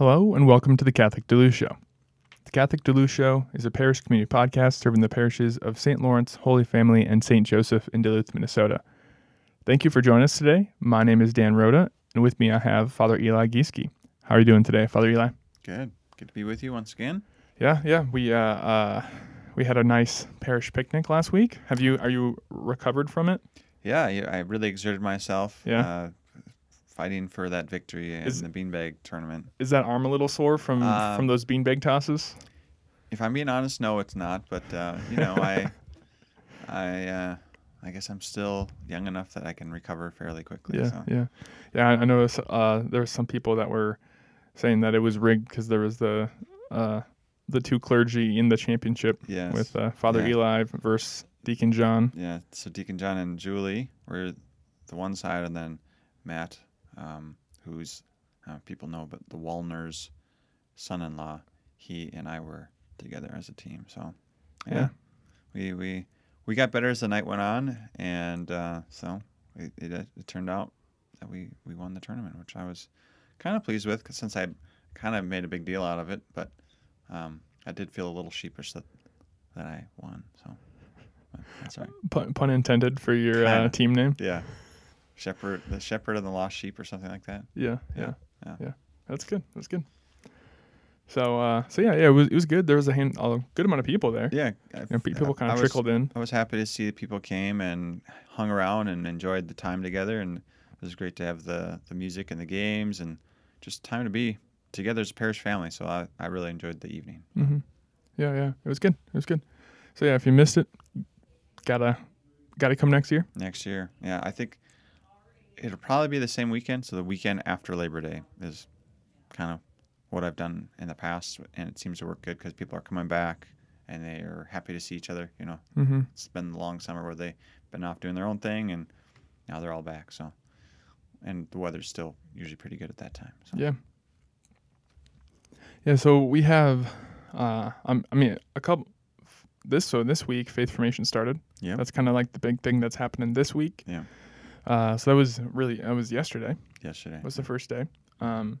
Hello and welcome to the Catholic Duluth Show. The Catholic Duluth Show is a parish community podcast serving the parishes of St. Lawrence, Holy Family, and St. Joseph in Duluth, Minnesota. Thank you for joining us today. My name is Dan Rhoda, and with me I have Father Eli Gieske. How are you doing today, Father Eli? Good. Good to be with you once again. Yeah, yeah. We uh, uh, we had a nice parish picnic last week. Have you? Are you recovered from it? Yeah, I I really exerted myself. Yeah. Uh, fighting for that victory in Is- the beanbag tournament. Is that arm a little sore from Um, from those beanbag tosses? If I'm being honest, no, it's not. But uh, you know, I, I, uh, I guess I'm still young enough that I can recover fairly quickly. Yeah, so. yeah, yeah. I I know uh, there were some people that were saying that it was rigged because there was the uh, the two clergy in the championship Yes. with uh, Father Yeah. Eli versus Deacon John. Yeah. So Deacon John and Julie were the one side, and then Matt, um, who's uh, people know, but the Wallner's son-in-law, he and I were together as a team. So, yeah, Yeah. we we we got better as the night went on, and uh, so it, it, it turned out that we we won the tournament, which I was kind of pleased with, 'cause since I kind of made a big deal out of it, but um, I did feel a little sheepish that that I won. So, but that's all right. Pun, pun intended for your uh, team name. Yeah. Shepherd, the shepherd of the lost sheep, or something like that. Yeah, yeah, Yeah, yeah. That's good. That's good. So, uh, so yeah, yeah, it was it was good. There was a, hand, a good amount of people there. Yeah, You know, people kind of was- trickled in. I was happy to see that people came and hung around and enjoyed the time together, and it was great to have the the music and the games and just time to be together as a parish family. So I, I really enjoyed the evening. hmm Yeah, yeah, it was good. It was good. So yeah, if you missed it, gotta gotta come next year. Next year, yeah, I think it'll probably be the same weekend. So the weekend after Labor Day is kind of what I've done in the past, and it seems to work good because people are coming back and they are happy to see each other. You know, Mm-hmm. it's been the long summer where they've been off doing their own thing, and now they're all back. So, and the weather's still usually pretty good at that time. So. Yeah. Yeah. So we have, uh, I mean, a couple. This so this week, faith formation started. Yeah, That's kind of like the big thing that's happening this week. Yeah. Uh, so that was really that was yesterday. Yesterday, Was the first day. Um,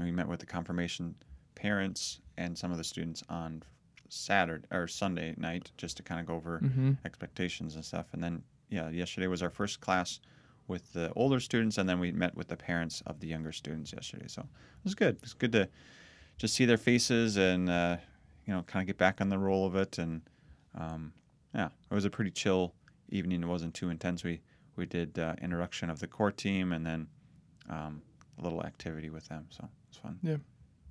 we met with the confirmation parents and some of the students on Saturday or Sunday night just to kind of go over mhm. expectations and stuff. And then, yeah, yesterday was our first class with the older students, and then we met with the parents of the younger students yesterday. So it was good. It was good to just see their faces and uh, you know kind of get back on the roll of it. And um, yeah, it was a pretty chill evening. It wasn't too intense. We we did uh, introduction of the core team and then um, a little activity with them. So it's fun. Yeah,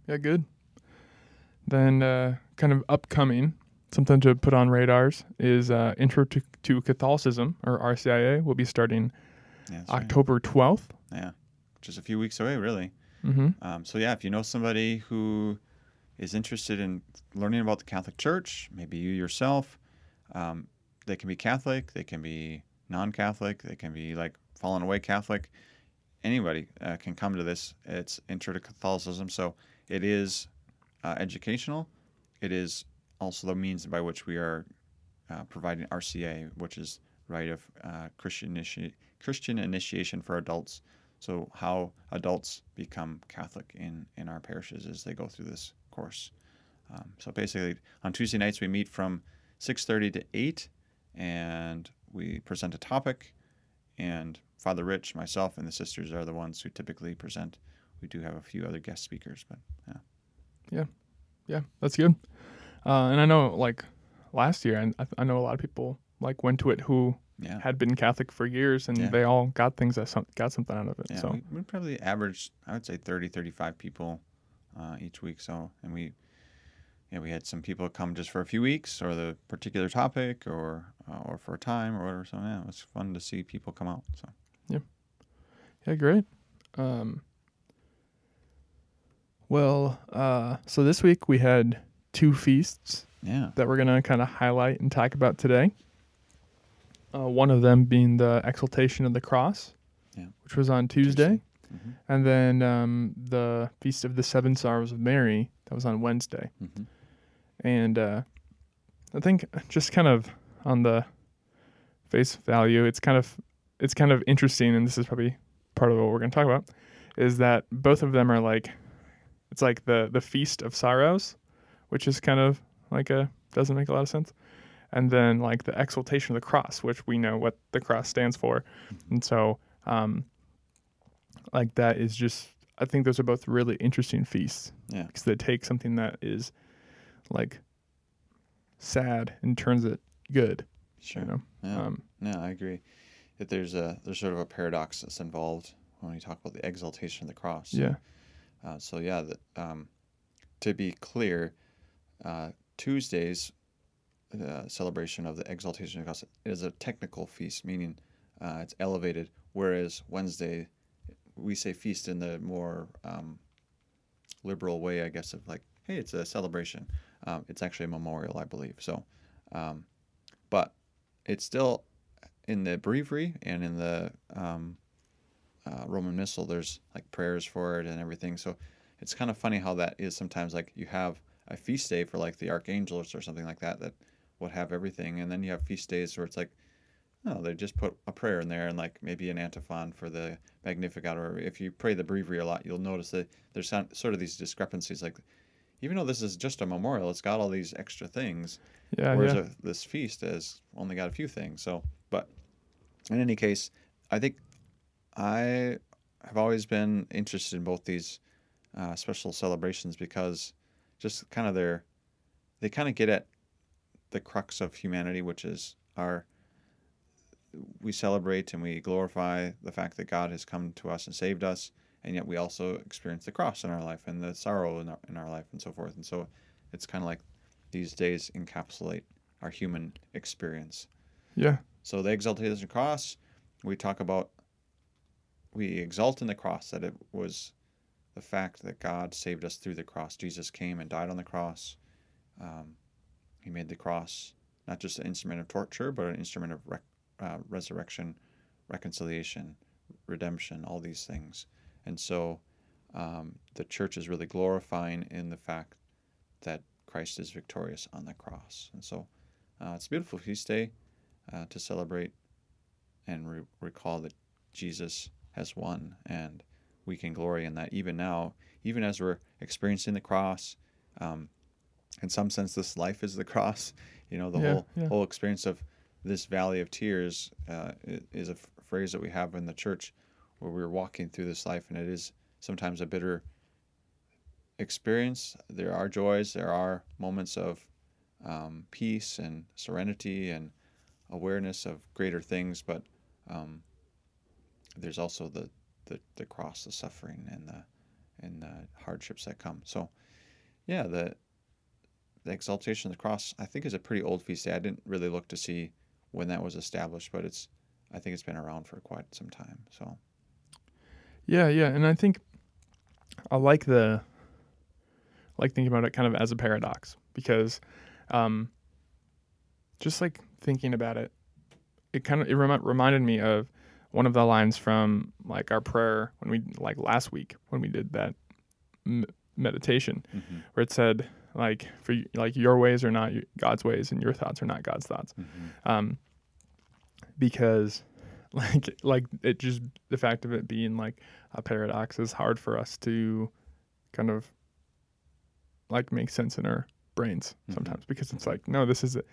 Yeah, good. Then, uh, kind of upcoming, something to put on radars is uh, Intro to, to Catholicism, or RCIA, will be starting Yeah, that's right. October 12th. Yeah, just a few weeks away, really. Mm-hmm. Um, so yeah, if you know somebody who is interested in learning about the Catholic Church, maybe you yourself, um, they can be Catholic, they can be non-Catholic, they can be like fallen away Catholic. Anybody uh, can come to this. It's Intro to Catholicism, so it is uh, educational. It is also the means by which we are uh, providing RCA, which is rite of uh, Christian initi- Christian initiation for adults. So how adults become Catholic in in our parishes as they go through this course. Um, so basically, on Tuesday nights we meet from 6:30 to 8, and we present a topic. And Father Rich, myself, and the sisters are the ones who typically present. We do have a few other guest speakers, but yeah. Yeah, Yeah. that's good. Uh, and I know, like, last year, and I, I know a lot of people, like, went to it who Yeah. had been Catholic for years, and Yeah. they all got things that some, got something out of it. Yeah, so, we, we probably average, I would say 30, 35 people uh, each week. So, and we, yeah, we had some people come just for a few weeks or the particular topic or, uh, or for a time or whatever. So, yeah, it was fun to see people come out. So, yeah, yeah, great. Um, well, uh, so this week we had two feasts yeah. that we're going to kind of highlight and talk about today. Uh, one of them being the Exaltation of the Cross, Yeah. which was on Tuesday. Mhm. And then um, the Feast of the Seven Sorrows of Mary, that was on Wednesday. Mhm. And uh, I think just kind of on the face value, it's kind of it's kind of interesting, and this is probably part of what we're going to talk about, is that both of them are like it's like the the feast of sorrows, which is kind of like a doesn't make a lot of sense. And then like the exaltation of the cross, which we know what the cross stands for. And so um like that is just I think those are both really interesting feasts Yeah. because they take something that is like sad and turns it good. Sure. You know, Yeah. um, No, I agree. That there's a there's sort of a paradox that's involved when we talk about the exaltation of the cross. yeah, Uh, so yeah, that, um, to be clear, uh, Tuesday's uh, celebration of the exaltation of the cross is a technical feast, meaning uh, it's elevated. Whereas Wednesday, we say feast in the more um, liberal way, I guess, of like, hey, it's a celebration. Um, it's actually a memorial, I believe. So, um, but it's still in the breviary and in the um, uh, Roman Missal. There's like prayers for it and everything. So it's kind of funny how that is sometimes. Like you have a feast day for like the archangels or something like that that would have everything, and then you have feast days where it's like, oh, they just put a prayer in there and like maybe an antiphon for the Magnificat. Or if you pray the breviary a lot, you'll notice that there's sort of these discrepancies. Like even though this is just a memorial, it's got all these extra things. yeah, Whereas yeah. a, this feast has only got a few things. So, but in any case, I think I have always been interested in both these uh, special celebrations because just kind of their they kind of get at the crux of humanity, which is our we celebrate and we glorify the fact that God has come to us and saved us, and yet we also experience the cross in our life and the sorrow in our, in our life and so forth. And so it's kind of like these days encapsulate our human experience. yeah, So the exaltation of the cross, we talk about, we exalt in the cross that it was the fact that God saved us through the cross. Jesus came and died on the cross. Um, he made the cross not just an instrument of torture, but an instrument of rec- uh, resurrection, reconciliation, redemption, all these things. And so um, the church is really glorifying in the fact that Christ is victorious on the cross. And so uh, it's a beautiful feast day uh, to celebrate and re- recall that Jesus has won, and we can glory in that even now, even as we're experiencing the cross. Um, in some sense, this life is the cross. You know, the Yeah, whole yeah. whole experience of this valley of tears uh, is a f- phrase that we have in the church, where we're walking through this life, and it is sometimes a bitter experience. There are joys, there are moments of um, peace and serenity and awareness of greater things, but um, there's also the, the, the cross, the suffering, and the and the hardships that come. So, yeah, the the exaltation of the cross, I think, is a pretty old feast day. I didn't really look to see when that was established, but it's I think it's been around for quite some time. So, yeah, yeah. And I think I like the I like thinking about it kind of as a paradox because um, just like thinking about it, it kind of it remi- reminded me of one of the lines from like our prayer when we like last week when we did that m- meditation Mhm. where it said like for like your ways are not God's ways and your thoughts are not God's thoughts um because like like it just the fact of it being like a paradox is hard for us to kind of like make sense in our brains Mhm. sometimes because it's like no this is a,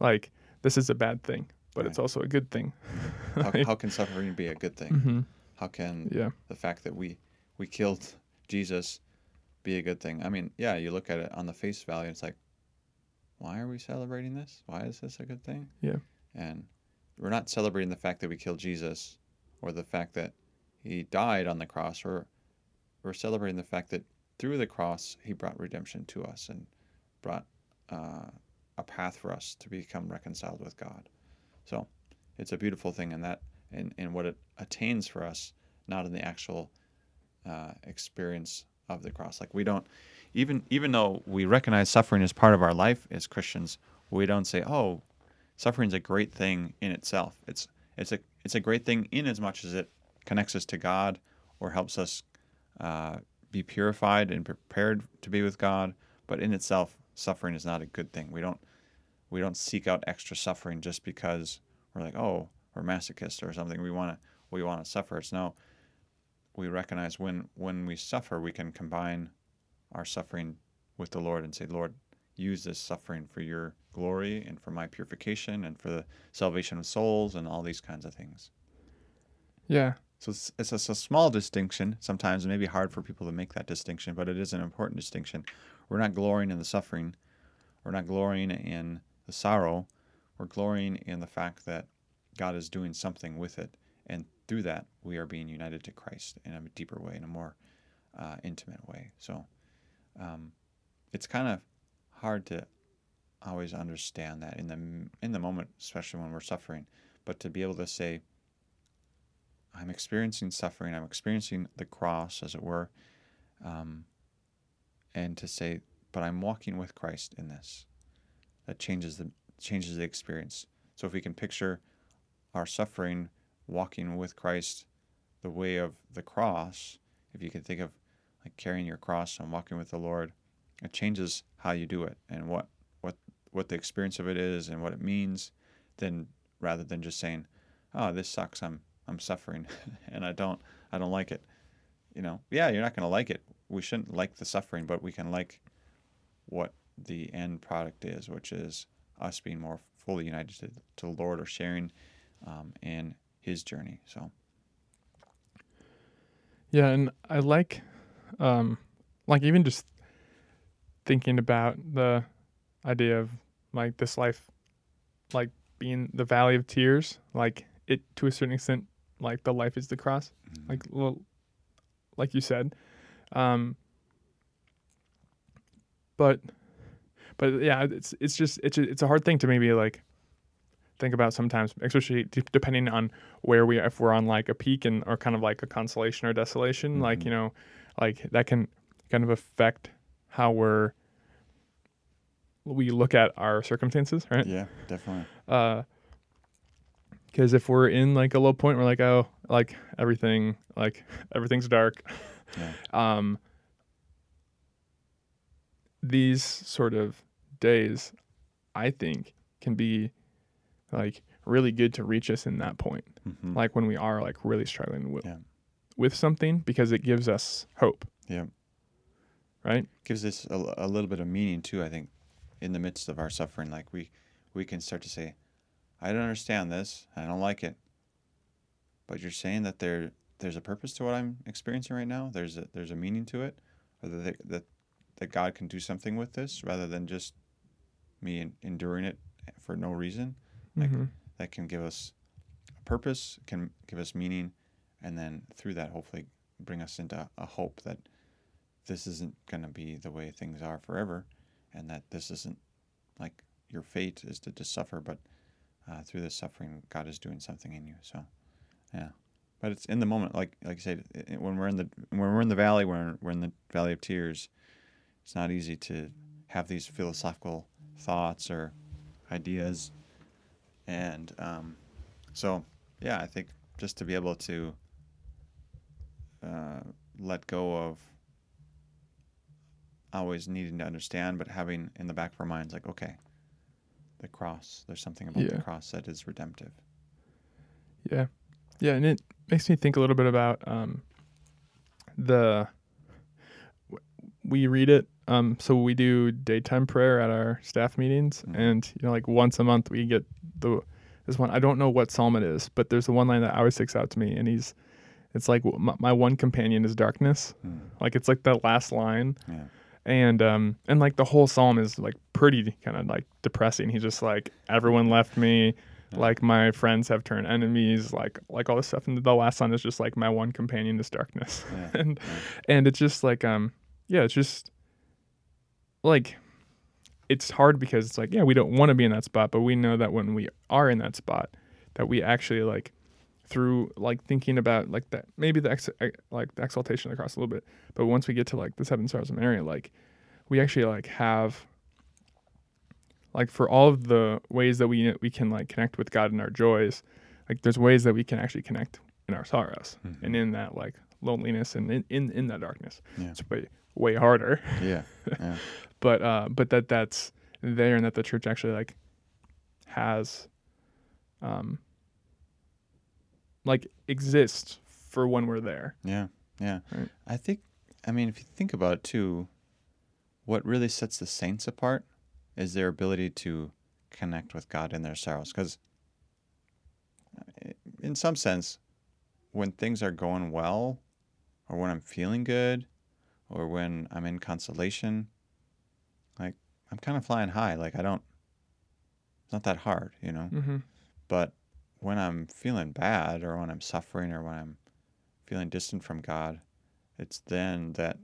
like this is a bad thing but it's also a good thing how, how can suffering be a good thing? hmm How can yeah the fact that we we killed Jesus be a good thing? I mean, yeah, you look at it on the face value, it's like, why are we celebrating this? Why is this a good thing? Yeah. And we're not celebrating the fact that we killed Jesus or the fact that he died on the cross, or we're celebrating the fact that through the cross he brought redemption to us and brought uh, a path for us to become reconciled with God. So it's a beautiful thing in that in, in what it attains for us, not in the actual uh, experience of the cross. Like we don't even even though we recognize suffering as part of our life as Christians, we don't say, "Oh, suffering's a great thing in itself." It's it's a it's a great thing in as much as it connects us to God or helps us uh, be purified and prepared to be with God. But in itself, suffering is not a good thing. We don't we don't seek out extra suffering just because we're like, oh, we're masochists or something. We want to we want to suffer. It's no. We recognize when when we suffer, we can combine our suffering with the Lord and say, Lord, use this suffering for your glory and for my purification and for the salvation of souls and all these kinds of things. Yeah. So it's, it's, a, it's a small distinction. Sometimes it may be hard for people to make that distinction, but it is an important distinction. We're not glorying in the suffering. We're not glorying in the sorrow. We're glorying in the fact that God is doing something with it. And through that, we are being united to Christ in a deeper way, in a more uh, intimate way. So um, it's kind of hard to always understand that in the in the moment, especially when we're suffering. But to be able to say, I'm experiencing suffering, I'm experiencing the cross, as it were, um, and to say, but I'm walking with Christ in this. That changes the changes the experience. So if we can picture our suffering walking with Christ the way of the cross, if you can think of like carrying your cross and walking with the Lord, it changes how you do it and what what what the experience of it is and what it means, then rather than just saying, "Oh, this sucks. I'm I'm suffering and I don't I don't like it." You know, yeah, you're not going to like it. We shouldn't like the suffering, but we can like what the end product is, which is us being more fully united to, to the Lord or sharing um, in His journey. So, yeah, and I like, um, like even just thinking about the idea of like this life, like being the valley of tears, like it to a certain extent, like the life is the cross, mm-hmm. like well, like you said, um, but but yeah, it's it's just it's a, it's a hard thing to maybe like think about sometimes, especially depending on where we are if we're on like a peak and or kind of like a consolation or desolation, mm-hmm. like you know, like that can kind of affect how we're we look at our circumstances, right? Yeah, definitely. Uh, because if we're in like a low point, we're like, oh, like everything, like everything's dark. Yeah. um, these sort of days, I think, can be like really good to reach us in that point, mm-hmm. like when we are like really struggling with yeah. with something, because it gives us hope. Yeah. Right. Gives us a, a little bit of meaning too. I think, in the midst of our suffering, like we we can start to say, I don't understand this. I don't like it. But you're saying that there there's a purpose to what I'm experiencing right now. There's a there's a meaning to it, or that that that God can do something with this rather than just me enduring it for no reason. Like mm-hmm. that can give us a purpose, can give us meaning, and then through that, hopefully, bring us into a hope that this isn't going to be the way things are forever, and that this isn't like your fate is to just suffer, but uh, through this suffering, God is doing something in you. So, yeah. But it's in the moment, like like I said, when we're in the when we're in the valley, we're we're in the valley of tears. It's not easy to have these philosophical thoughts or ideas. And um, so, yeah, I think just to be able to uh, let go of always needing to understand, but having in the back of our minds, like, okay, the cross, there's something about yeah. the cross that is redemptive. Yeah. Yeah. And it makes me think a little bit about um, the, we read it um, so we do daytime prayer at our staff meetings, mm-hmm. and you know, like once a month we get the this one. I don't know what psalm it is, but there's the one line that always sticks out to me, and he's, it's like my, my one companion is darkness, mm. like it's like the last line, yeah. And um and like the whole psalm is like pretty kind of like depressing. He's just like everyone left me. Like my friends have turned enemies, like like all this stuff, and the last line is just like my one companion is darkness, yeah. and and it's just like um yeah, it's just like it's hard because it's like yeah we don't want to be in that spot but we know that when we are in that spot that we actually like through like thinking about like that maybe the ex- like the exaltation of the cross a little bit but once we get to like the seven sorrows of mary like we actually like have like for all of the ways that we we can like connect with god in our joys like there's ways that we can actually connect in our sorrows mm-hmm. and in that like loneliness and in in, in that darkness yeah. it's way way harder yeah, yeah. but uh, but that that's there and that the church actually like has um like exist for when we're there. Yeah, yeah. Right. I think I mean if you think about it too, what really sets the saints apart is their ability to connect with God in their sorrows. Because, in some sense, when things are going well, or when I'm feeling good, or when I'm in consolation, like I'm kind of flying high. Like I don't, it's not that hard, you know? Mm-hmm. But when I'm feeling bad, or when I'm suffering, or when I'm feeling distant from God, it's then that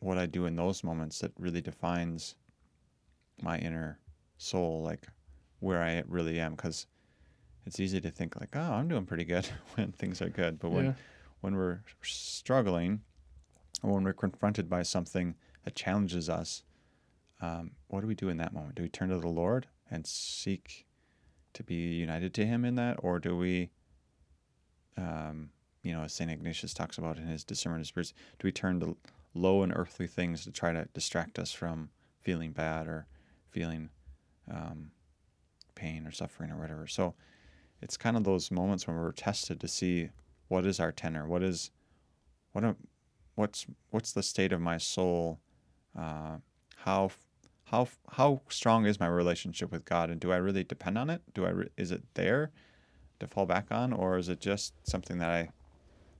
what I do in those moments that really defines my inner soul, like where I really am. Because it's easy to think like, oh, I'm doing pretty good when things are good, but when Yeah. when we're struggling, or when we're confronted by something that challenges us, um, what do we do in that moment? Do we turn to the Lord and seek to be united to Him in that, or do we, um, you know, as Saint Ignatius talks about in his Discernment of Spirits, do we turn to low and earthly things to try to distract us from feeling bad or feeling um, pain or suffering or whatever? So it's kind of those moments when we're tested to see what is our tenor, what is, what am, what's what's the state of my soul, uh, how how how strong is my relationship with God, and do I really depend on it? Do I re- is it there to fall back on, or is it just something that I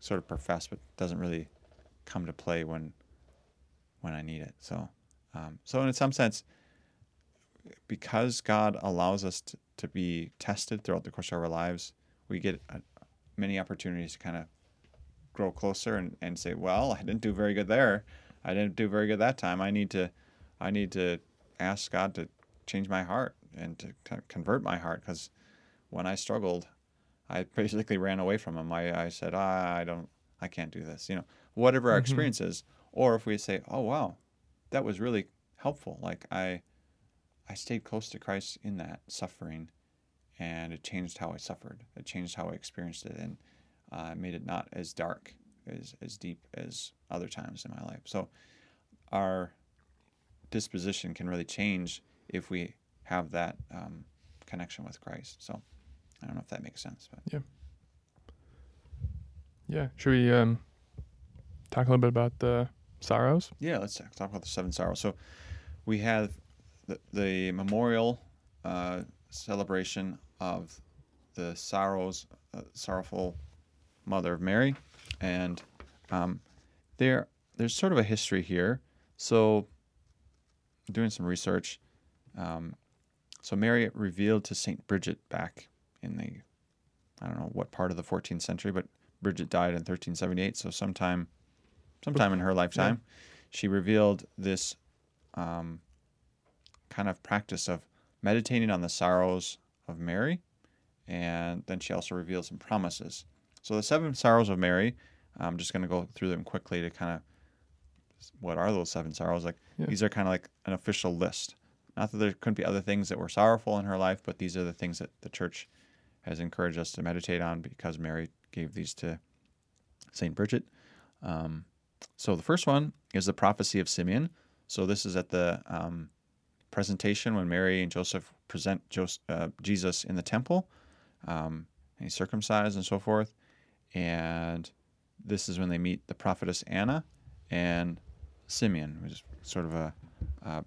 sort of profess but doesn't really come to play when when I need it? So um, so in some sense, because God allows us to, to be tested throughout the course of our lives, we get uh many opportunities to kind of grow closer and, and say, well, I didn't do very good there. I didn't do very good that time. I need to, I need to ask God to change my heart and to convert my heart because when I struggled, I basically ran away from Him. I, I said, ah, I don't, I can't do this. You know, whatever our Mhm. experience is, or if we say, oh wow, that was really helpful. Like I, I stayed close to Christ in that suffering, and it changed how I suffered. It changed how I experienced it, and uh, made it not as dark, as as deep as other times in my life. So, our disposition can really change if we have that um, connection with Christ. So, I don't know if that makes sense, but Yeah. Yeah. Should we um talk a little bit about the sorrows? yeah, let's talk talk about the seven sorrows. So, we have the, the memorial uh, celebration of the sorrows, uh, sorrowful mother of Mary, and um, there there's sort of a history here. So, doing some research, um, so Mary revealed to Saint Bridget back in the I don't know what part of the 14th century, but Bridget died in 1378. So sometime, sometime in her lifetime, she revealed this um, kind of practice of meditating on the sorrows of Mary, and then she also revealed some promises. So the seven sorrows of Mary, I'm just going to go through them quickly to kind of what are those seven sorrows? Like Yeah. these are kind of like an official list. Not that there couldn't be other things that were sorrowful in her life, but these are the things that the church has encouraged us to meditate on because Mary gave these to Saint Bridget. Um, so the first one is the prophecy of Simeon. So this is at the um, presentation when Mary and Joseph present Jos- uh, Jesus in the temple, um, and he's circumcised and so forth. And this is when they meet the prophetess Anna and Simeon, is sort of a, a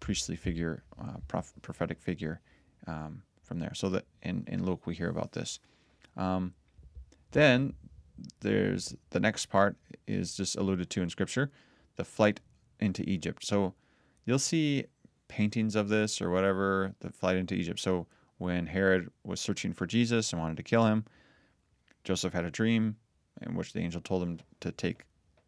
priestly figure, uh, proph- prophetic figure um, from there. So that in, in Luke we hear about this. Um, then there's the next part is just alluded to in Scripture, the flight into Egypt. So you'll see paintings of this or whatever, the flight into Egypt. So when Herod was searching for Jesus and wanted to kill him, Joseph had a dream in which the angel told him to take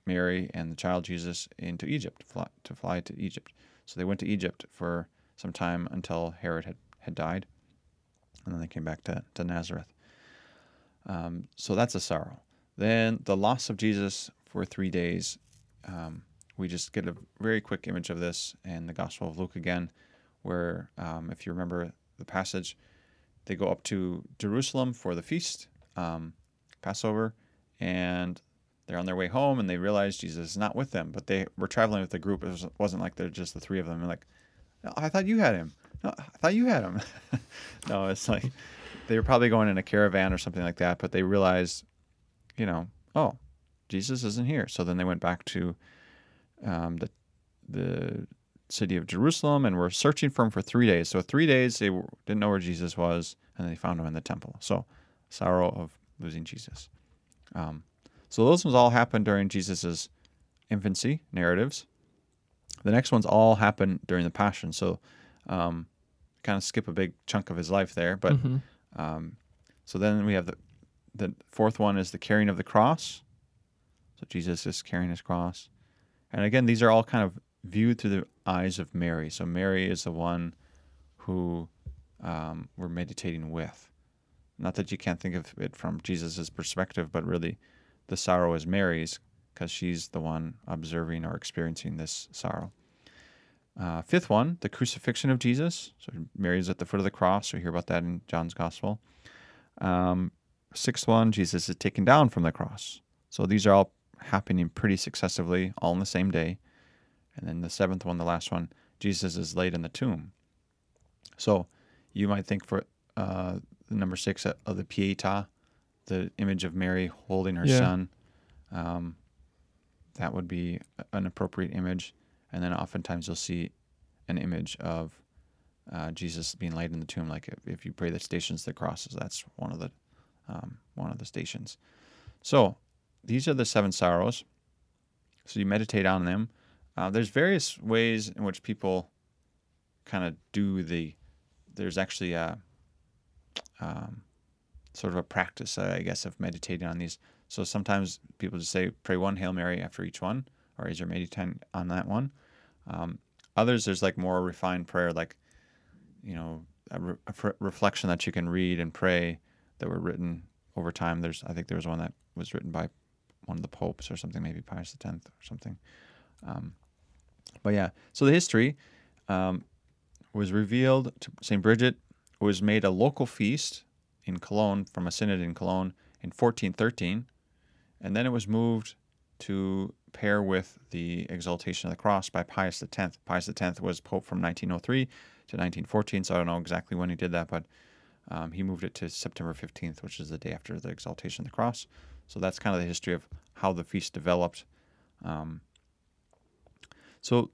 Mary and the child Jesus into Egypt, fly, to fly to Egypt. So they went to Egypt for some time until Herod had, had died, and then they came back to, to Nazareth. Um, so that's a sorrow. Then the loss of Jesus for three days. Um, we just get a very quick image of this in the Gospel of Luke again, where, um, if you remember the passage, they go up to Jerusalem for the feast, um, Passover, and they're on their way home and they realize Jesus is not with them, but they were traveling with a group. It was, wasn't like they're just the three of them. And like, "No, I thought you had him. No, I thought you had him. no, it's like they were probably going in a caravan or something like that, but they realized, you know, oh, Jesus isn't here. So then they went back to um, the the city of Jerusalem and were searching for him for three days. So three days they didn't know where Jesus was, and they found him in the temple. So sorrow of losing Jesus. Um, so those ones all happen during Jesus's infancy narratives. The next ones all happen during the Passion. So um, kind of skip a big chunk of his life there, but Mhm. um, so then we have the the fourth one is the carrying of the cross. So Jesus is carrying his cross, and again, these are all kind of viewed through the eyes of Mary. So Mary is the one who um, we're meditating with. Not that you can't think of it from Jesus' perspective, but really, the sorrow is Mary's because she's the one observing or experiencing this sorrow. Uh, fifth one, the crucifixion of Jesus. So Mary's at the foot of the cross. We hear about that in John's Gospel. Um, sixth one, Jesus is taken down from the cross. So these are all happening pretty successively, all in the same day. And then the seventh one, the last one, Jesus is laid in the tomb. So you might think for uh, number six uh, of the Pietà, the image of Mary holding her Yeah. son, um, that would be an appropriate image. And then oftentimes you'll see an image of uh, Jesus being laid in the tomb. Like if, if you pray the stations, the crosses, that's one of the um, one of the stations. So these are the seven sorrows. So you meditate on them. Uh, there's various ways in which people kind of do the. There's actually a um, sort of a practice, uh, I guess, of meditating on these. So sometimes people just say, pray one Hail Mary after each one, or is your meditating on that one. Um, others, there's like more refined prayer, like, you know, a, re- a fr- reflection that you can read and pray that were written over time. There's, I think there was one that was written by one of the popes or something, maybe Pius X or something. Um, but yeah, so the history um, was revealed to St. Bridget, was made a local feast in Cologne from a synod in Cologne in 1413, and then it was moved to pair with the exaltation of the cross by Pius X. Pius X was pope from 1903 to 1914, so I don't know exactly when he did that, but um, he moved it to September 15th, which is the day after the exaltation of the cross. So that's kind of the history of how the feast developed. Um, so,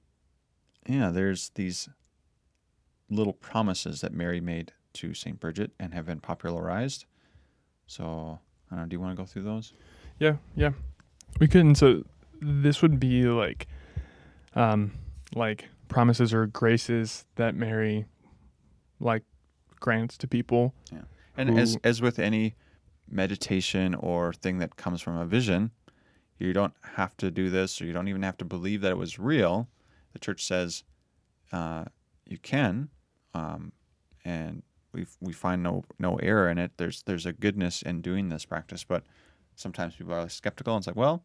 yeah, there's these little promises that Mary made to St. Bridget and have been popularized. So, I don't know, do you want to go through those? Yeah, yeah. We couldn't. So this would be like, um, like promises or graces that Mary, like, grants to people. And as as with any meditation or thing that comes from a vision, you don't have to do this, or you don't even have to believe that it was real. The church says uh, you can, um, and we we find no no error in it. There's there's a goodness in doing this practice, but sometimes people are skeptical and it's like, well,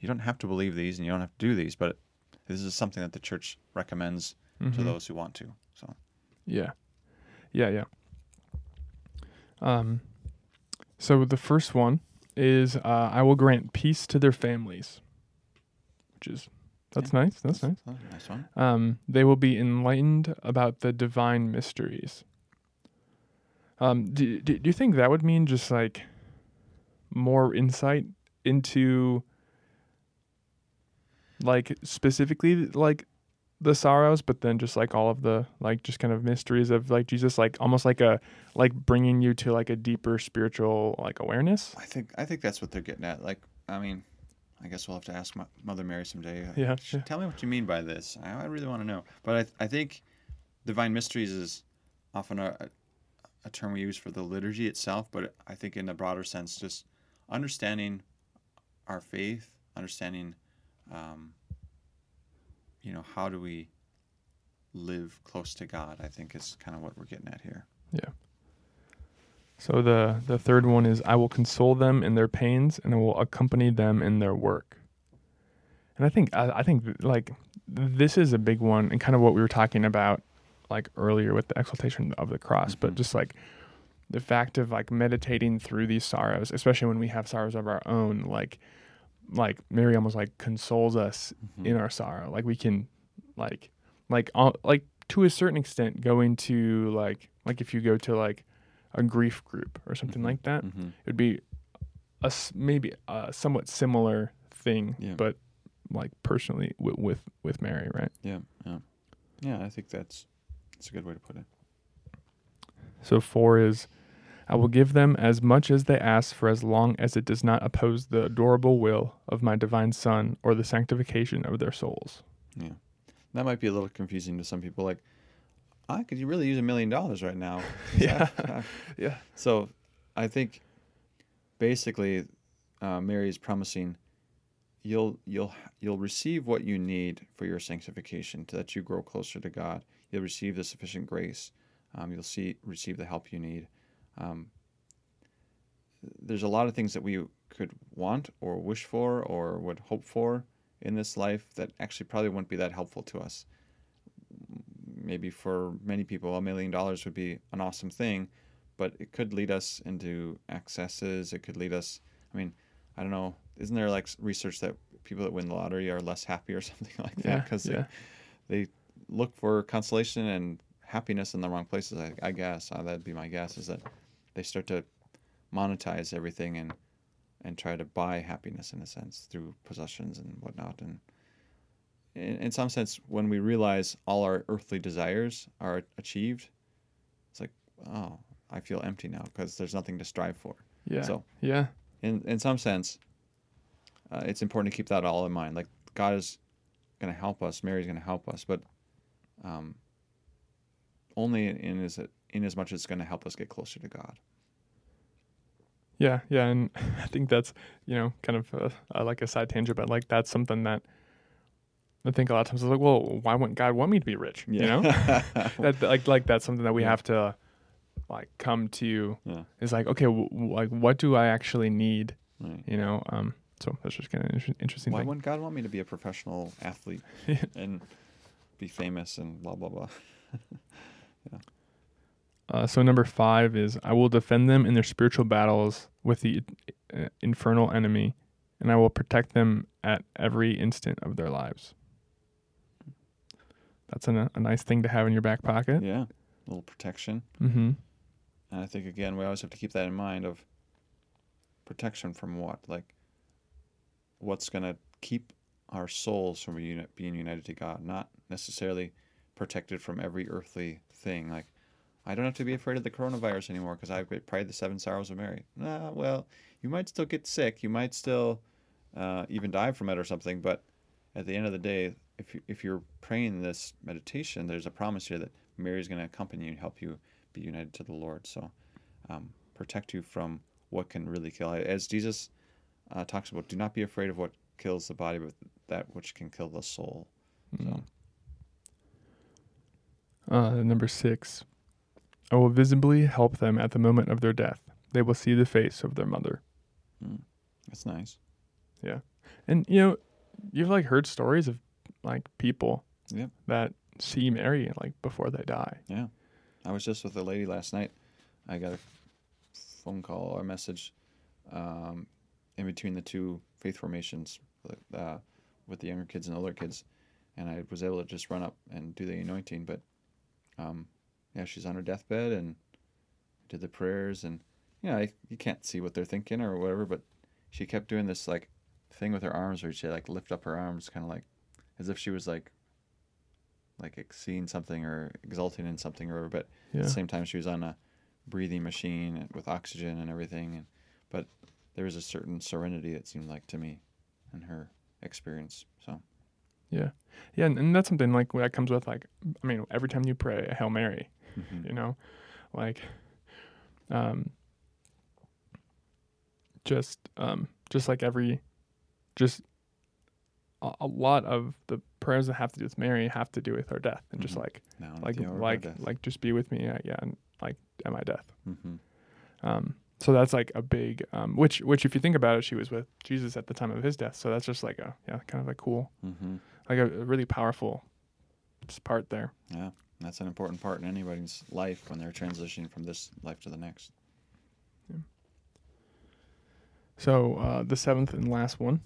you don't have to believe these and you don't have to do these, but this is something that the church recommends to Mhm. those who want to. So Yeah. Yeah, yeah. Um so the first one is uh, I will grant peace to their families. Which is that's nice. That's nice. that's a nice one. Um they will be enlightened about the divine mysteries. Um do, do, do you think that would mean just like more insight into like specifically like the sorrows but then just like all of the like just kind of mysteries of like jesus like almost like a like bringing you to like a deeper spiritual like awareness I think I think that's what they're getting at. Like, I mean, I guess we'll have to ask Mo- Mother Mary someday. uh, Yeah, yeah. Tell me what you mean by this. I, I really want to know. But I, I think divine mysteries is often a, a, term we use for the liturgy itself. But I think in a broader sense, just understanding our faith, understanding, um, you know, how do we live close to God? I think is kind of what we're getting at here. Yeah. So the the third one is i will console them in their pains and i will accompany them in their work and i think i, I think like this is a big one and kind of what we were talking about like earlier with the exaltation of the cross but Mhm. just like the fact of like meditating through these sorrows especially when we have sorrows of our own like like mary almost like consoles us in our sorrow like we can like like all, like to a certain extent going to like like if you go to like a grief group or something Mhm. like that hmm it would be a maybe a somewhat similar thing Yeah. but like personally with, with with mary right Yeah, yeah. Yeah, I think that's that's a good way to put it. So four is, I will give them as much as they ask for as long as it does not oppose the adorable will of my divine Son or the sanctification of their souls. Yeah, that might be a little confusing to some people. Like, I could you really use a million dollars right now. Yeah. that- Yeah. So, I think basically, uh, Mary is promising you'll you'll you'll receive what you need for your sanctification, to that you grow closer to God. You'll receive the sufficient grace. Um, you'll see receive the help you need. Um, there's a lot of things that we could want or wish for or would hope for in this life that actually probably wouldn't be that helpful to us. Maybe for many people, a million dollars would be an awesome thing, but it could lead us into excesses. It could lead us. I mean, I don't know. Isn't there like research that people that win the lottery are less happy or something like that Yeah. because yeah. they, they look for consolation and happiness in the wrong places? I, I guess uh, that'd be my guess is that they start to monetize everything and and try to buy happiness in a sense through possessions and whatnot. And in, in some sense, when we realize all our earthly desires are achieved, it's like, oh, I feel empty now because there's nothing to strive for. Yeah. So yeah. in in some sense, uh, it's important to keep that all in mind. Like God is going to help us, Mary's going to help us, but um, only in as in as much as it's going to help us get closer to God. Yeah, yeah, and I think that's you know kind of uh, uh, like a side tangent, but like that's something that I think a lot of times it's like, well, why wouldn't God want me to be rich? You know, that like like that's something that we Yeah. have to like come to. Yeah. Is like okay, w- w- like what do I actually need? Right. You know, um. So that's just kind of inter- interesting Why thing. wouldn't God want me to be a professional athlete and be famous and blah blah blah? Uh, so number five is I will defend them in their spiritual battles with the uh, infernal enemy, and I will protect them at every instant of their lives. That's an, a nice thing to have in your back pocket. Yeah, a little protection. Mm-hmm. And I think again, we always have to keep that in mind of protection from what, like what's going to keep our souls from being united to God, not necessarily protected from every earthly thing. Like I don't have to be afraid of the coronavirus anymore because I've prayed the seven sorrows of Mary. Nah, well, you might still get sick, you might still uh, even die from it or something, but at the end of the day, if you, if you're praying this meditation, there's a promise here that Mary's going to accompany you and help you be united to the Lord. So, um, protect you from what can really kill. As Jesus uh, talks about, do not be afraid of what kills the body, but that which can kill the soul. So, Uh, number six, I will visibly help them at the moment of their death. They will see the face of their mother. that's nice. Yeah, and you know, you've like heard stories of like people that see Mary like before they die. Yeah, I was just with a lady last night. I got a phone call or message um, in between the two faith formations uh, with the younger kids and older kids, and I was able to just run up and do the anointing. But um, yeah, she's on her deathbed and did the prayers, and you know, I, you can't see what they're thinking or whatever, but she kept doing this like thing with her arms where she like lift up her arms, kind of like as if she was like like seeing something or exulting in something or whatever, but Yeah. at the same time she was on a breathing machine with oxygen and everything and but there was a certain serenity it seemed like to me in her experience so Yeah, and, and that's something like that comes with like I mean every time you pray a Hail Mary, mhm. you know, like um just um just like every just a, a lot of the prayers that have to do with Mary have to do with her death and just Mhm. like now like like like just be with me uh, yeah and like at my death. hmm Um so that's like a big um which which if you think about it she was with Jesus at the time of his death. So that's just like a yeah kind of a cool hmm like a, a really powerful part there. yeah that's an important part in anybody's life when they're transitioning from this life to the next. So uh, the seventh and last one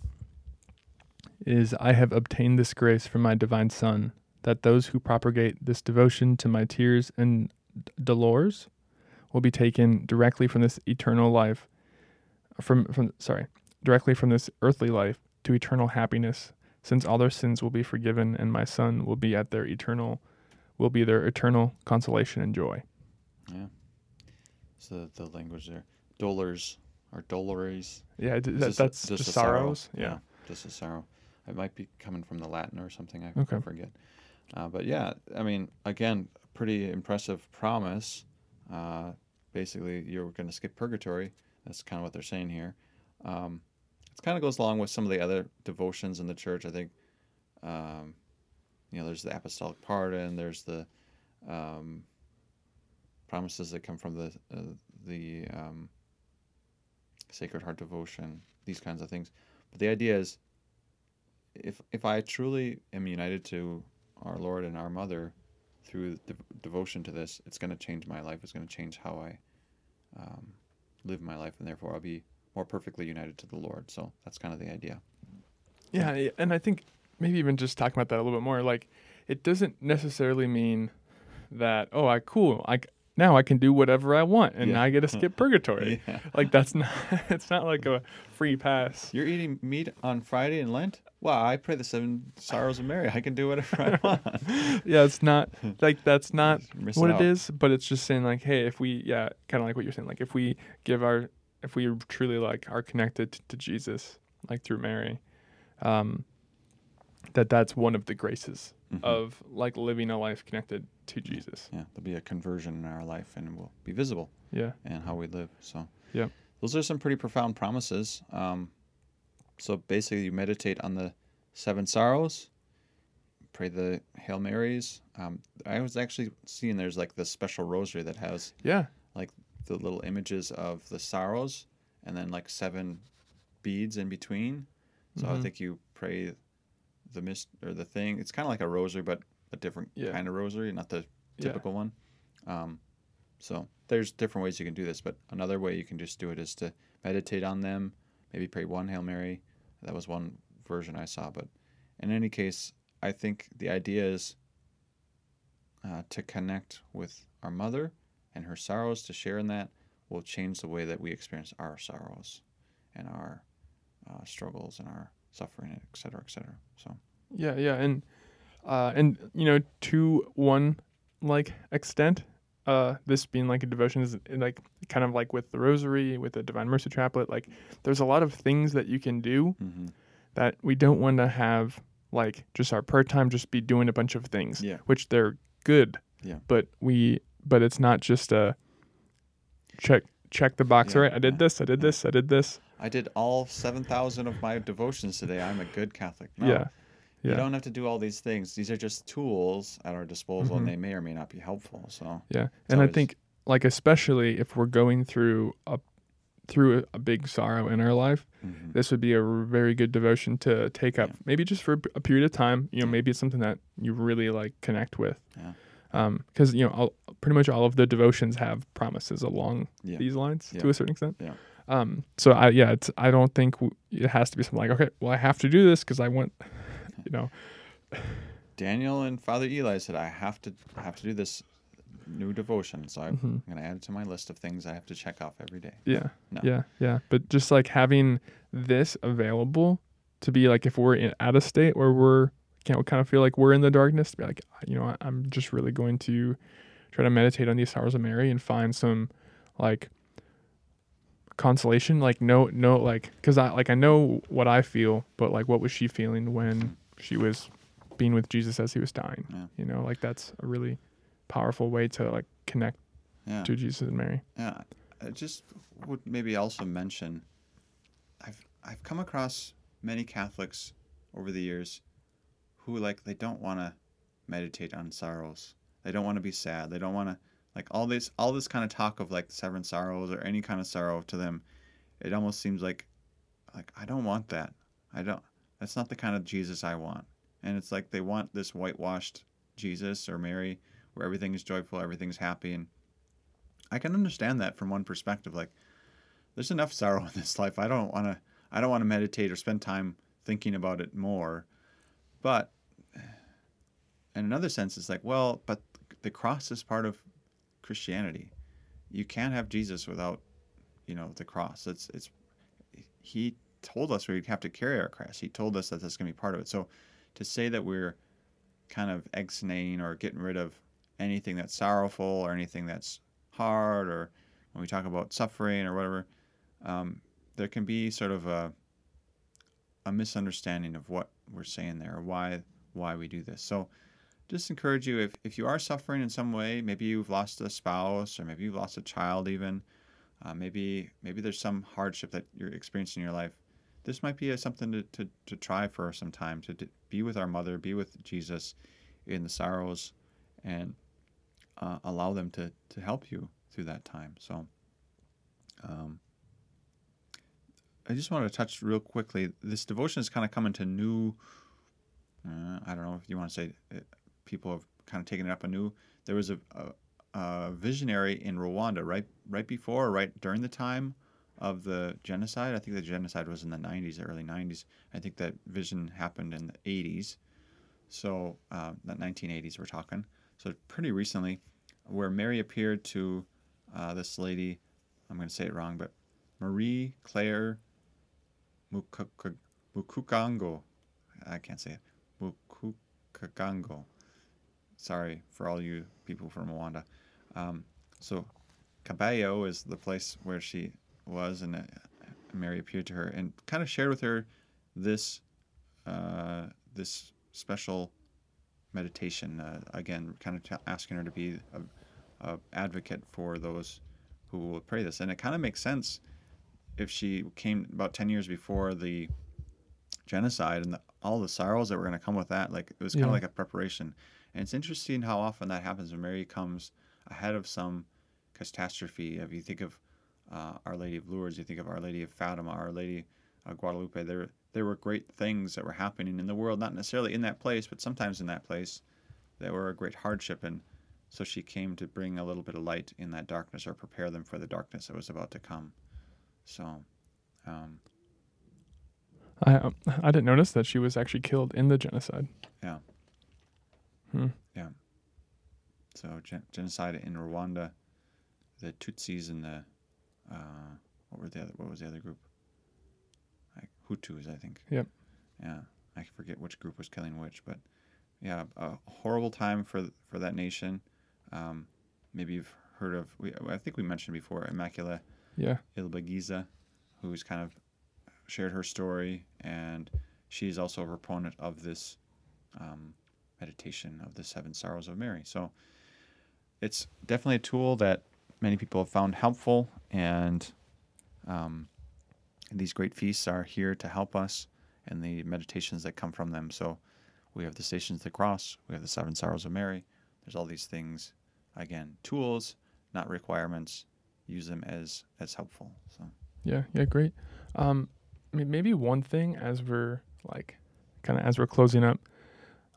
is I have obtained this grace from my divine Son, that those who propagate this devotion to my tears and d- dolors will be taken directly from this eternal life, from from sorry, directly from this earthly life to eternal happiness, since all their sins will be forgiven and my Son will be at their eternal will be their eternal consolation and joy. Yeah. So the language there, dolors or dolores. Yeah, d- that, that's just just a sorrow? sorrows. Yeah. just a sorrow. It might be coming from the Latin or something. I, Okay. Forget. Uh, but yeah, I mean, again, pretty impressive promise. Uh, basically, you're going to skip purgatory. That's kind of what they're saying here. Um, it kind of goes along with some of the other devotions in the church. I think, um, you know, there's the apostolic pardon. There's the um, promises that come from the uh, the um, Sacred Heart devotion. These kinds of things. But the idea is, if if I truly am united to our Lord and our Mother through de- devotion to this, it's going to change my life. It's going to change how I um, live my life, and therefore I'll be more perfectly united to the Lord. So that's kind of the idea. Yeah, and I think maybe even just talking about that a little bit more, like it doesn't necessarily mean that oh, I cool, I now I can do whatever I want and Yeah. I get to skip purgatory. Yeah. Like that's not it's not like a free pass. You're eating meat on Friday in Lent? Wow, I pray the seven sorrows of Mary. I can do whatever I want. Yeah, it's not like that's not what out. it is, but it's just saying like, hey, if we yeah, kind of like what you're saying, like if we give our if we truly like are connected to, to Jesus, like through Mary, um, that that's one of the graces Mhm. of like living a life connected to Jesus. Yeah, there'll be a conversion in our life, and it will be visible. Yeah. and how we live. So, yeah. those are some pretty profound promises. Um, so basically, you meditate on the seven sorrows, pray the Hail Marys. Um, I was actually seeing there's like this special rosary that has Yeah. Like the little images of the sorrows and then like seven beads in between. So I Mhm. think you pray the mist or the thing. It's kind of like a rosary, but a different Yeah. kind of rosary, not the Yeah. typical one. Um, so there's different ways you can do this, but another way you can just do it is to meditate on them. Maybe pray one Hail Mary. That was one version I saw, but in any case, I think the idea is uh, to connect with our mother and her sorrows, to share in that, will change the way that we experience our sorrows and our uh, struggles and our suffering, et cetera, et cetera. So, Yeah, yeah, and uh, and you know, to one like extent, uh, this being like a devotion is like kind of like with the Rosary, with the Divine Mercy Chaplet. Like, there's a lot of things that you can do mm-hmm. that we don't want to have like just our prayer time just be doing a bunch of things, Yeah. which they're good. Yeah. But we, but it's not just a check check the box. Yeah, All right, I did yeah, this, I did yeah. this, I did this. I did all 7,000 of my devotions today. I'm a good Catholic. No, Yeah. You don't have to do all these things. These are just tools at our disposal, Mhm. and they may or may not be helpful. So, Yeah, and I think like especially if we're going through a through a, a big sorrow in our life, mhm. this would be a very good devotion to take up. Yeah. Maybe just for a period of time. You know, maybe it's something that you really like connect with. Yeah. Um, because you know, all, pretty much all of the devotions have promises along Yeah. these lines to a certain extent. Yeah. Um. So I yeah, it's I don't think w- it has to be something like okay, well I have to do this because I want, you know, Daniel and Father Eli said, I have to I have to do this new devotion. So I'm Mhm. going to add it to my list of things I have to check off every day. Yeah. No. Yeah. Yeah. But just like having this available to be like if we're in, at a state where we're can't kind of feel like we're in the darkness, to be like, you know, I'm just really going to try to meditate on these sorrows of Mary and find some like consolation. Like no, no, like because I like I know what I feel, but like what was she feeling when she was being with Jesus as he was dying? Yeah. You know, like that's a really powerful way to like connect Yeah. to Jesus and Mary. Yeah, I just would maybe also mention I've I've come across many Catholics over the years who like they don't want to meditate on sorrows. They don't want to be sad. They don't want to like all this all this kind of talk of like seven sorrows or any kind of sorrow to them. It almost seems like like I don't want that. I don't that's not the kind of Jesus I want. And it's like they want this whitewashed Jesus or Mary where everything is joyful, everything's happy and I can understand that from one perspective. Like, there's enough sorrow in this life. I don't want to. I don't want to meditate or spend time thinking about it more. But in another sense, it's like, well, but the cross is part of Christianity. You can't have Jesus without, you know, the cross. It's it's. He told us we'd have to carry our cross. He told us that that's going to be part of it. So, to say that we're kind of ex-naying or getting rid of anything that's sorrowful or anything that's hard or when we talk about suffering or whatever, um, there can be sort of a a misunderstanding of what we're saying there, why why we do this. So just encourage you if, if you are suffering in some way, maybe you've lost a spouse or maybe you've lost a child even, uh, maybe maybe there's some hardship that you're experiencing in your life. This might be a, something to, to, to try for some time, to, to be with our mother, be with Jesus in the sorrows, and uh, allow them to, to help you through that time. So um, I just want to touch real quickly. This devotion is kind of coming to new. Uh, I don't know if you want to say it, uh, people have kind of taken it up anew. There was a, a, a, visionary in Rwanda right right before, or right during the time of the genocide. I think the genocide was in the 90s, early 90s. I think that vision happened in the 80s. So, uh, the 1980s we're talking. So pretty recently, where Mary appeared to uh, this lady. I'm going to say it wrong, but Marie Claire Mukukango. I can't say it. Mukukango. Sorry for all you people from Rwanda. Um, so, Kibeho is the place where she was, and uh, Mary appeared to her and kind of shared with her this uh, this special meditation. Uh, again, kind of t- asking her to be a, a advocate for those who will pray this, and it kind of makes sense if she came about 10 years before the genocide and the, all the sorrows that were going to come with that like it was kind of like a preparation. And it's interesting how often that happens. When mary comes ahead of some catastrophe if you think of uh, our lady of lourdes you think of our lady of fatima our lady of guadalupe there there were great things that were happening in the world not necessarily in that place but sometimes in that place that were a great hardship. And so she came to bring a little bit of light in that darkness or prepare them for the darkness that was about to come so, um, I um, I didn't notice that she was actually killed in the genocide. Yeah. Hmm. Yeah. So gen- genocide in Rwanda, the Tutsis and the uh, what were the other? What was the other group? Like Hutus, I think. Yep. Yeah, I forget which group was killing which, but yeah, a horrible time for for that nation. Um, maybe you've heard of. We, I think we mentioned before Immaculée yeah. Ilibagiza, who's kind of shared her story, and she's also a proponent of this um, meditation of the seven sorrows of Mary. So it's definitely a tool that many people have found helpful, and um, these great feasts are here to help us, and the meditations that come from them. So we have the Stations of the Cross, we have the Seven Sorrows of Mary. There's all these things, again, tools, not requirements, use them as as helpful. So yeah, yeah, great. Um, maybe one thing as we're like kind of as we're closing up,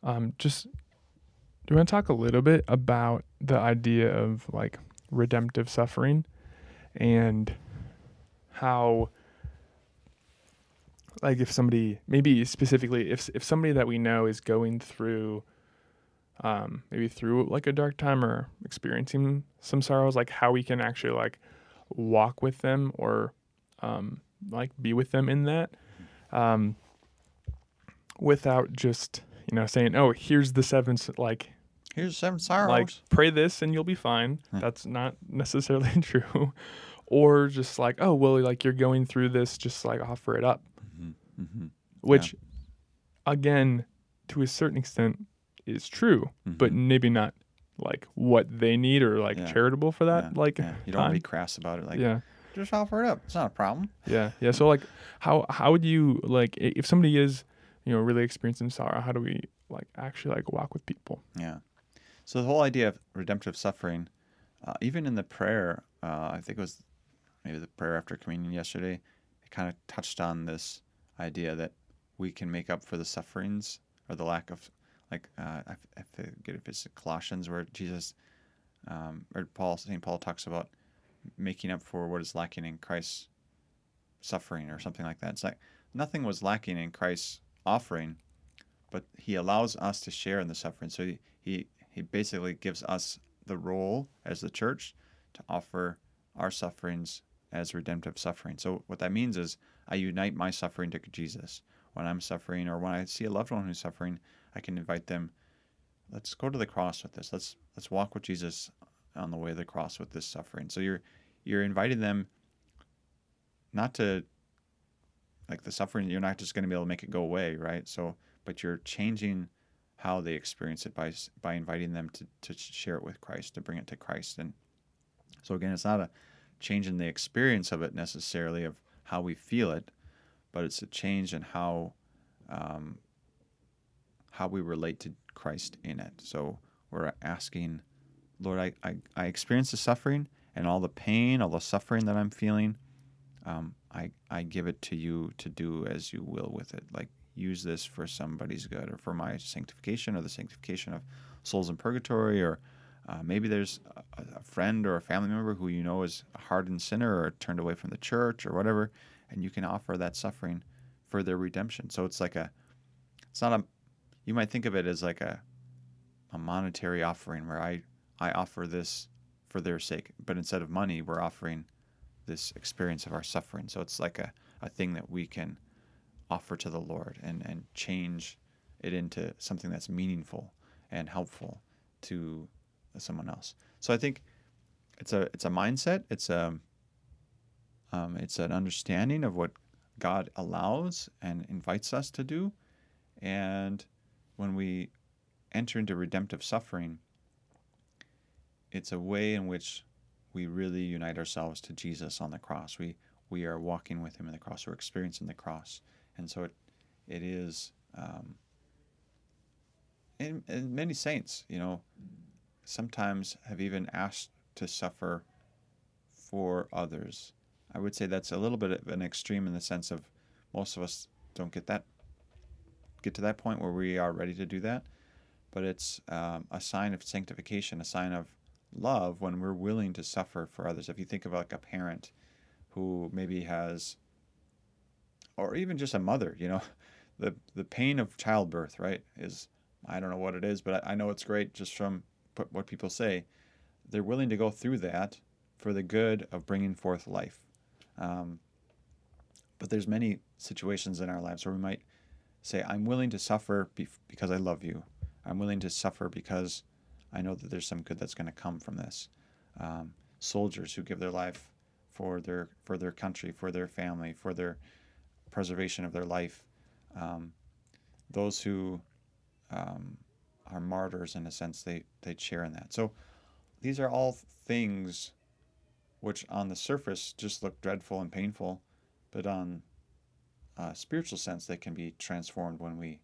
um, just do you want to talk a little bit about the idea of like redemptive suffering and how like if somebody maybe specifically if if somebody that we know is going through um, maybe through like a dark time or experiencing some sorrows, like how we can actually like walk with them or um, like be with them in that um, without just you know saying, "Oh, here's the seven like." Here's seven sorrows. Like pray this and you'll be fine. That's not necessarily true. or just like, oh well, like you're going through this, just like offer it up. Mm-hmm. Mm-hmm. Which, yeah. again, to a certain extent, is true, mm-hmm. but maybe not like what they need or like yeah. charitable for that. Yeah. Like yeah. you don't want to be crass about it. Like yeah, just offer it up. It's not a problem. Yeah, yeah. So like, how how would you like if somebody is you know really experiencing sorrow? How do we like actually like walk with people? Yeah. So the whole idea of redemptive suffering, uh, even in the prayer, uh, I think it was maybe the prayer after communion yesterday, it kind of touched on this idea that we can make up for the sufferings or the lack of like uh, I, I forget if it's Colossians where Jesus um, or Paul Saint Paul talks about making up for what is lacking in Christ's suffering or something like that. It's like nothing was lacking in Christ's offering, but He allows us to share in the suffering. So he he, he basically gives us the role as the church to offer our sufferings as redemptive suffering. So what that means is I unite my suffering to Jesus. When I'm suffering or when I see a loved one who's suffering, I can invite them let's go to the cross with this. Let's let's walk with Jesus on the way of the cross with this suffering. So you're you're inviting them not to like the suffering. You're not just going to be able to make it go away, right? So, but you're changing how they experience it by by inviting them to to share it with Christ, to bring it to Christ. And so again, it's not a change in the experience of it necessarily of how we feel it, but it's a change in how um, how we relate to Christ in it. So we're asking, Lord, I, I, I experience the suffering and all the pain, all the suffering that I'm feeling. Um, I, I give it to you to do as you will with it. Like use this for somebody's good or for my sanctification or the sanctification of souls in purgatory or uh, maybe there's a, a, friend or a family member who you know is a hardened sinner or turned away from the church or whatever, and you can offer that suffering for their redemption. So it's like a, it's not a, you might think of it as like a, a monetary offering where I, I offer this for their sake, but instead of money, we're offering this experience of our suffering. So it's like a, a thing that we can offer to the Lord and, and change it into something that's meaningful and helpful to someone else. So I think it's a it's a mindset. It's a um, it's an understanding of what God allows and invites us to do, and when we enter into redemptive suffering, it's a way in which we really unite ourselves to Jesus on the cross. We we are walking with Him in the cross. We're experiencing the cross, and so it it is. Um, and, and many saints, you know, sometimes have even asked to suffer for others. I would say that's a little bit of an extreme in the sense of most of us don't get that get to that point where we are ready to do that, but it's um, a sign of sanctification, a sign of love when we're willing to suffer for others. If you think of like a parent who maybe has, or even just a mother, you know, the the pain of childbirth, right, is I don't know what it is, but I, I know it's great just from what people say, they're willing to go through that for the good of bringing forth life. Um, but there's many situations in our lives where we might say, "I'm willing to suffer because I love you. I'm willing to suffer because I know that there's some good that's going to come from this." Um, soldiers who give their life for their for their country, for their family, for their preservation of their life. Um, those who um, are martyrs in a sense. They they share in that. So these are all things which on the surface just look dreadful and painful, but on a spiritual sense that can be transformed when we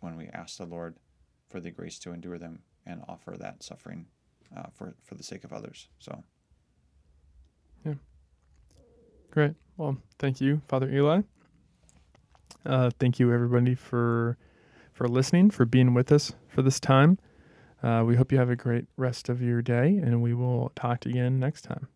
when we ask the Lord for the grace to endure them and offer that suffering uh, for for the sake of others. So. Yeah. Great. Well, thank you, Father Eli. Uh, thank you, everybody, for for listening, for being with us for this time. Uh, we hope you have a great rest of your day, and we will talk to you again next time.